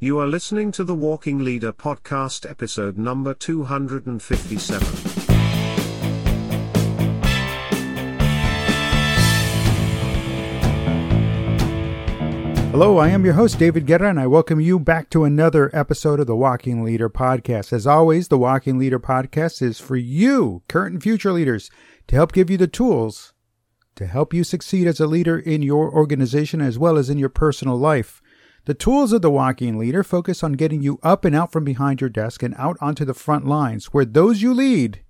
You are listening to the Walking Leader podcast, episode number 257. Hello, I am your host, David Guerra, and I welcome you back to another episode of the Walking Leader Podcast. As always, the Walking Leader Podcast is for you, current and future leaders, to help give you the tools to help you succeed as a leader in your organization as well as in your personal life. The tools of the Walking Leader focus on getting you up and out from behind your desk and out onto the front lines where those you lead,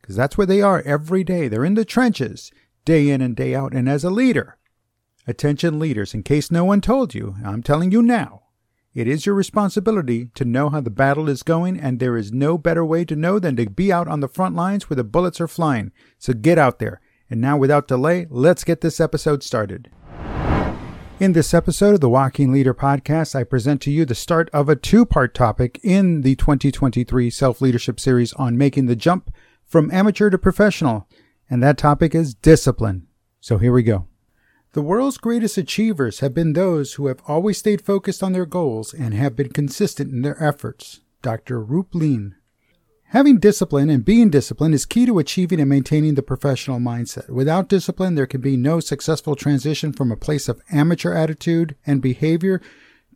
because that's where they are every day, they're in the trenches, day in and day out. And as a leader, Attention leaders, in case no one told you, I'm telling you now. It is your responsibility to know how the battle is going, and there is no better way to know than to be out on the front lines where the bullets are flying. So get out there. And now, without delay, let's get this episode started. In this episode of the Walking Leader podcast, I present to you the start of a two part topic in the 2023 Self Leadership Series on making the jump from amateur to professional. And that topic is discipline. So here we go. The world's greatest achievers have been those who have always stayed focused on their goals and have been consistent in their efforts. Dr. Roopleen. Having discipline and being disciplined is key to achieving and maintaining the professional mindset. Without discipline, there can be no successful transition from a place of amateur attitude and behavior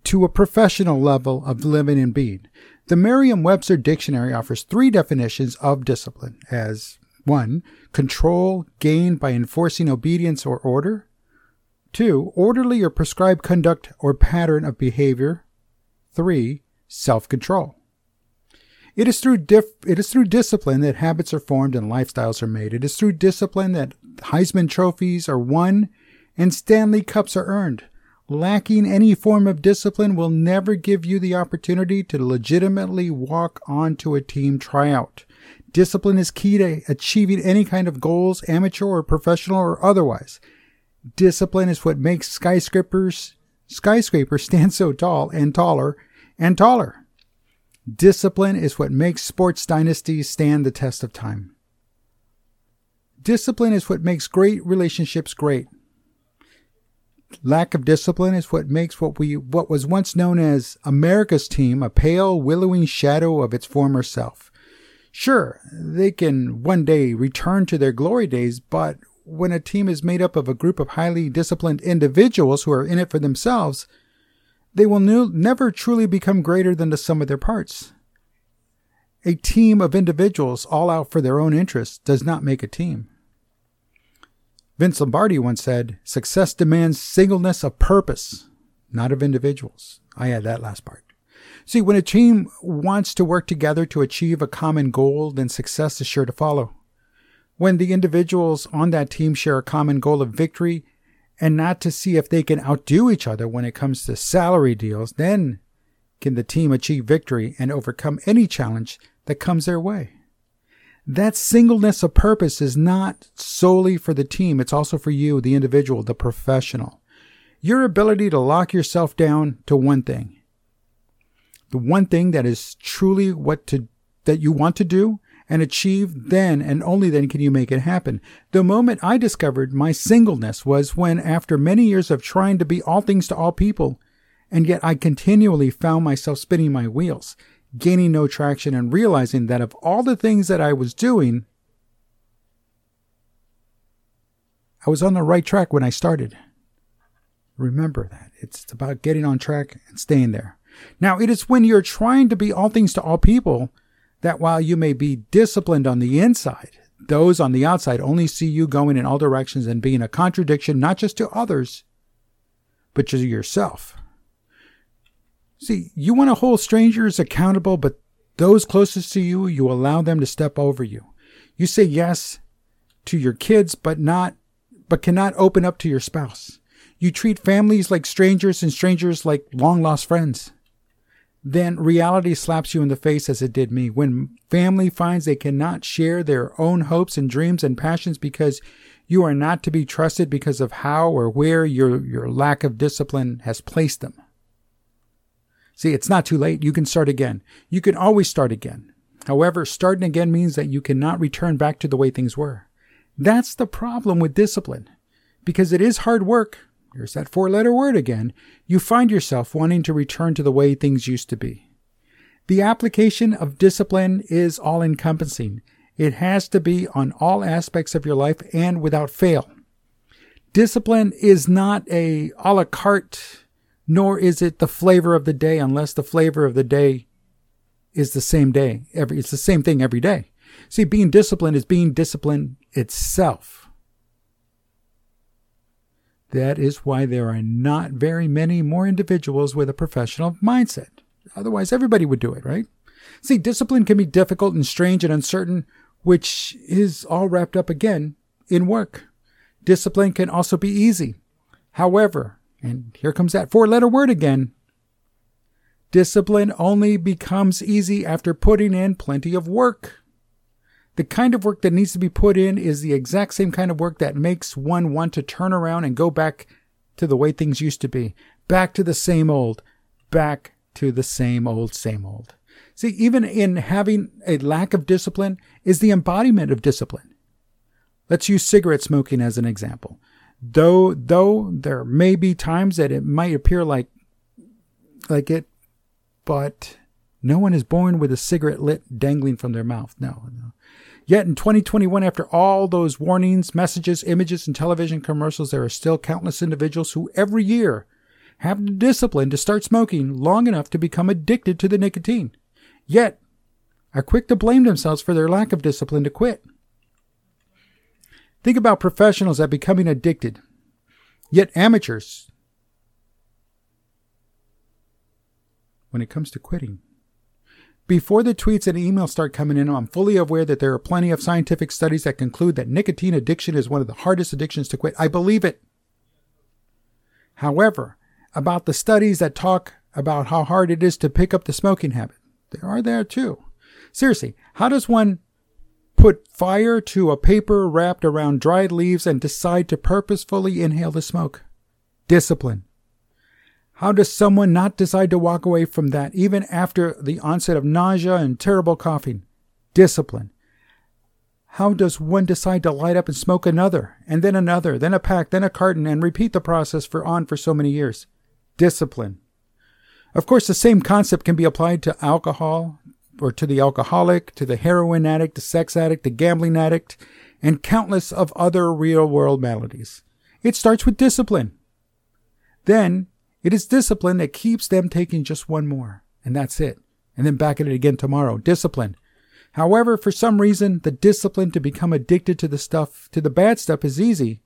to a professional level of living and being. The Merriam-Webster dictionary offers three definitions of discipline as 1. Control gained by enforcing obedience or order. 2. Orderly or prescribed conduct or pattern of behavior. 3. Self control. It is, through dif- it is through discipline that habits are formed and lifestyles are made. It is through discipline that Heisman trophies are won and Stanley Cups are earned. Lacking any form of discipline will never give you the opportunity to legitimately walk onto a team tryout. Discipline is key to achieving any kind of goals, amateur or professional or otherwise. Discipline is what makes skyscrapers skyscrapers stand so tall and taller and taller. Discipline is what makes sports dynasties stand the test of time. Discipline is what makes great relationships great. Lack of discipline is what makes what we what was once known as America's team a pale, willowing shadow of its former self. Sure, they can one day return to their glory days, but when a team is made up of a group of highly disciplined individuals who are in it for themselves, they will never truly become greater than the sum of their parts. A team of individuals all out for their own interests does not make a team. Vince Lombardi once said, Success demands singleness of purpose, not of individuals. I add that last part. See, when a team wants to work together to achieve a common goal, then success is sure to follow when the individuals on that team share a common goal of victory and not to see if they can outdo each other when it comes to salary deals, then can the team achieve victory and overcome any challenge that comes their way. That singleness of purpose is not solely for the team, it's also for you, the individual, the professional. Your ability to lock yourself down to one thing. The one thing that is truly what to that you want to do and achieve, then and only then can you make it happen. The moment I discovered my singleness was when, after many years of trying to be all things to all people, and yet I continually found myself spinning my wheels, gaining no traction, and realizing that of all the things that I was doing, I was on the right track when I started. Remember that. It's about getting on track and staying there. Now, it is when you're trying to be all things to all people that while you may be disciplined on the inside, those on the outside only see you going in all directions and being a contradiction not just to others, but to yourself. See, you want to hold strangers accountable, but those closest to you, you allow them to step over you. You say yes to your kids, but not, but cannot open up to your spouse. You treat families like strangers and strangers like long lost friends then reality slaps you in the face as it did me. When family finds they cannot share their own hopes and dreams and passions because you are not to be trusted because of how or where your, your lack of discipline has placed them. See, it's not too late. You can start again. You can always start again. However, starting again means that you cannot return back to the way things were. That's the problem with discipline because it is hard work. There's that four letter word again, you find yourself wanting to return to the way things used to be. The application of discipline is all encompassing. It has to be on all aspects of your life and without fail. Discipline is not a a la carte, nor is it the flavor of the day unless the flavor of the day is the same day. Every, it's the same thing every day. See, being disciplined is being disciplined itself. That is why there are not very many more individuals with a professional mindset. Otherwise, everybody would do it, right? See, discipline can be difficult and strange and uncertain, which is all wrapped up again in work. Discipline can also be easy. However, and here comes that four letter word again discipline only becomes easy after putting in plenty of work. The kind of work that needs to be put in is the exact same kind of work that makes one want to turn around and go back to the way things used to be. Back to the same old. Back to the same old, same old. See, even in having a lack of discipline is the embodiment of discipline. Let's use cigarette smoking as an example. Though, though there may be times that it might appear like, like it, but no one is born with a cigarette lit dangling from their mouth. No, no. Yet in 2021, after all those warnings, messages, images, and television commercials, there are still countless individuals who every year have the discipline to start smoking long enough to become addicted to the nicotine. Yet are quick to blame themselves for their lack of discipline to quit. Think about professionals at becoming addicted, yet amateurs when it comes to quitting. Before the tweets and emails start coming in, I'm fully aware that there are plenty of scientific studies that conclude that nicotine addiction is one of the hardest addictions to quit. I believe it. However, about the studies that talk about how hard it is to pick up the smoking habit, there are there too. Seriously, how does one put fire to a paper wrapped around dried leaves and decide to purposefully inhale the smoke? Discipline. How does someone not decide to walk away from that even after the onset of nausea and terrible coughing? Discipline. How does one decide to light up and smoke another, and then another, then a pack, then a carton, and repeat the process for on for so many years? Discipline. Of course, the same concept can be applied to alcohol, or to the alcoholic, to the heroin addict, the sex addict, the gambling addict, and countless of other real world maladies. It starts with discipline. Then it is discipline that keeps them taking just one more, and that's it. And then back at it again tomorrow. Discipline. However, for some reason, the discipline to become addicted to the stuff, to the bad stuff, is easy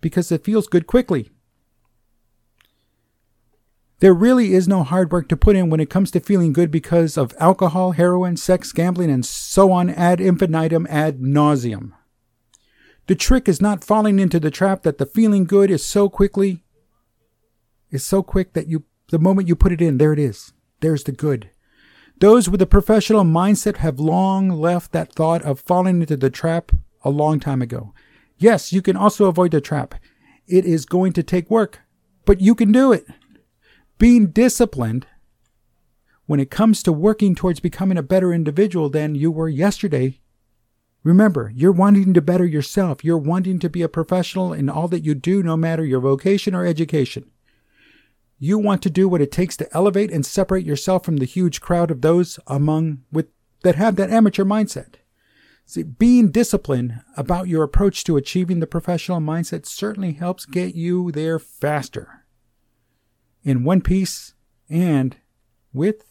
because it feels good quickly. There really is no hard work to put in when it comes to feeling good because of alcohol, heroin, sex, gambling, and so on ad infinitum ad nauseum. The trick is not falling into the trap that the feeling good is so quickly is so quick that you the moment you put it in, there it is. There's the good. Those with a professional mindset have long left that thought of falling into the trap a long time ago. Yes, you can also avoid the trap. It is going to take work, but you can do it. Being disciplined when it comes to working towards becoming a better individual than you were yesterday. Remember, you're wanting to better yourself. You're wanting to be a professional in all that you do, no matter your vocation or education. You want to do what it takes to elevate and separate yourself from the huge crowd of those among with that have that amateur mindset. See, being disciplined about your approach to achieving the professional mindset certainly helps get you there faster. In one piece and with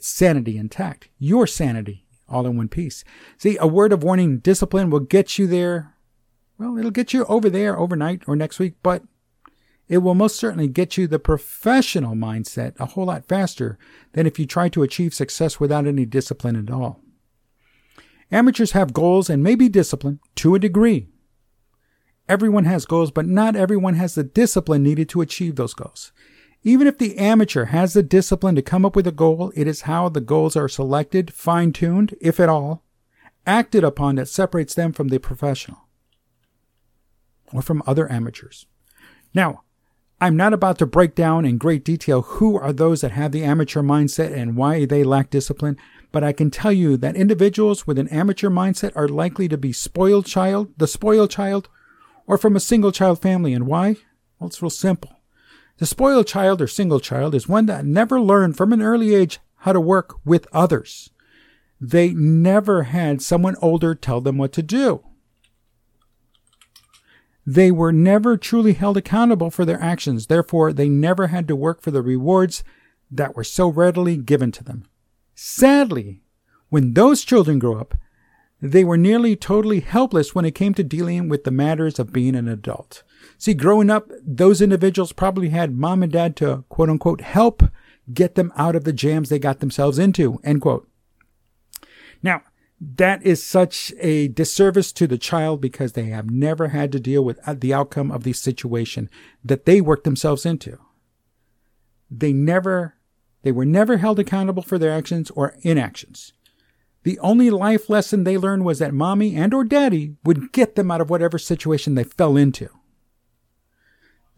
sanity intact. Your sanity all in one piece. See, a word of warning discipline will get you there. Well, it'll get you over there overnight or next week, but it will most certainly get you the professional mindset a whole lot faster than if you try to achieve success without any discipline at all. Amateurs have goals and may be disciplined to a degree. Everyone has goals, but not everyone has the discipline needed to achieve those goals. Even if the amateur has the discipline to come up with a goal, it is how the goals are selected, fine tuned, if at all, acted upon that separates them from the professional or from other amateurs. Now, I'm not about to break down in great detail who are those that have the amateur mindset and why they lack discipline, but I can tell you that individuals with an amateur mindset are likely to be spoiled child, the spoiled child, or from a single child family. And why? Well, it's real simple. The spoiled child or single child is one that never learned from an early age how to work with others. They never had someone older tell them what to do. They were never truly held accountable for their actions. Therefore, they never had to work for the rewards that were so readily given to them. Sadly, when those children grow up, they were nearly totally helpless when it came to dealing with the matters of being an adult. See, growing up, those individuals probably had mom and dad to quote unquote help get them out of the jams they got themselves into, end quote. Now, that is such a disservice to the child because they have never had to deal with uh, the outcome of the situation that they worked themselves into. They never, they were never held accountable for their actions or inactions. The only life lesson they learned was that mommy and or daddy would get them out of whatever situation they fell into.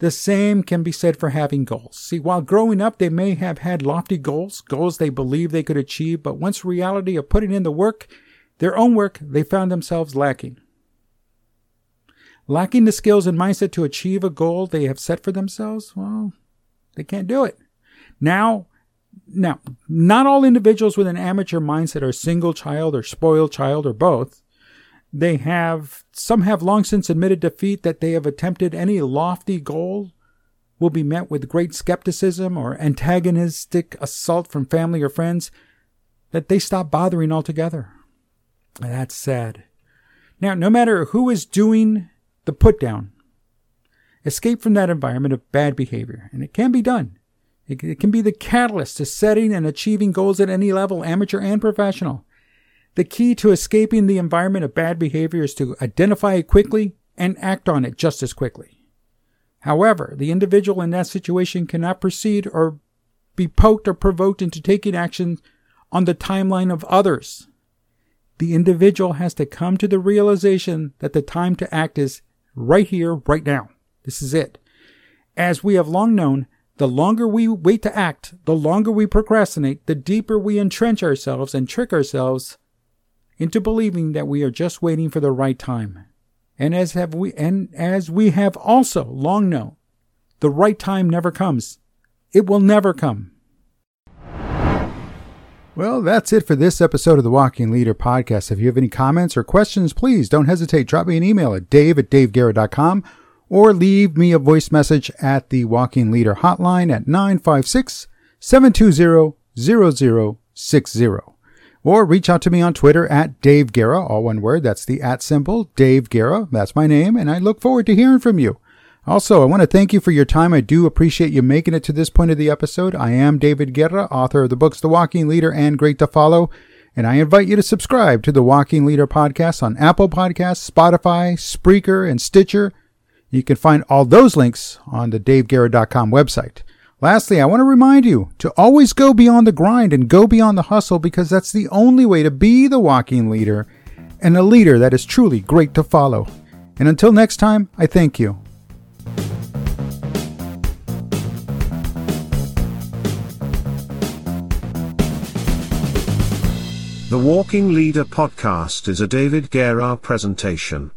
The same can be said for having goals. See, while growing up, they may have had lofty goals, goals they believed they could achieve, but once reality of putting in the work their own work, they found themselves lacking. Lacking the skills and mindset to achieve a goal they have set for themselves, well, they can't do it. Now, now, not all individuals with an amateur mindset are single child or spoiled child or both. They have, some have long since admitted defeat that they have attempted any lofty goal will be met with great skepticism or antagonistic assault from family or friends that they stop bothering altogether. That's sad. Now, no matter who is doing the put down, escape from that environment of bad behavior, and it can be done. It, it can be the catalyst to setting and achieving goals at any level, amateur and professional. The key to escaping the environment of bad behavior is to identify it quickly and act on it just as quickly. However, the individual in that situation cannot proceed or be poked or provoked into taking action on the timeline of others the individual has to come to the realization that the time to act is right here, right now. This is it. As we have long known, the longer we wait to act, the longer we procrastinate, the deeper we entrench ourselves and trick ourselves into believing that we are just waiting for the right time. And as have we and as we have also long known, the right time never comes. It will never come. Well, that's it for this episode of the Walking Leader podcast. If you have any comments or questions, please don't hesitate. Drop me an email at dave at daveguerra.com or leave me a voice message at the Walking Leader hotline at 956 720 0060. Or reach out to me on Twitter at Dave Guerra, all one word. That's the at symbol, Dave Guerra. That's my name, and I look forward to hearing from you. Also, I want to thank you for your time. I do appreciate you making it to this point of the episode. I am David Guerra, author of the books The Walking Leader and Great to Follow, and I invite you to subscribe to the Walking Leader podcast on Apple Podcasts, Spotify, Spreaker, and Stitcher. You can find all those links on the daveguerra.com website. Lastly, I want to remind you to always go beyond the grind and go beyond the hustle because that's the only way to be the walking leader and a leader that is truly great to follow. And until next time, I thank you. The Walking Leader podcast is a David Guerra presentation.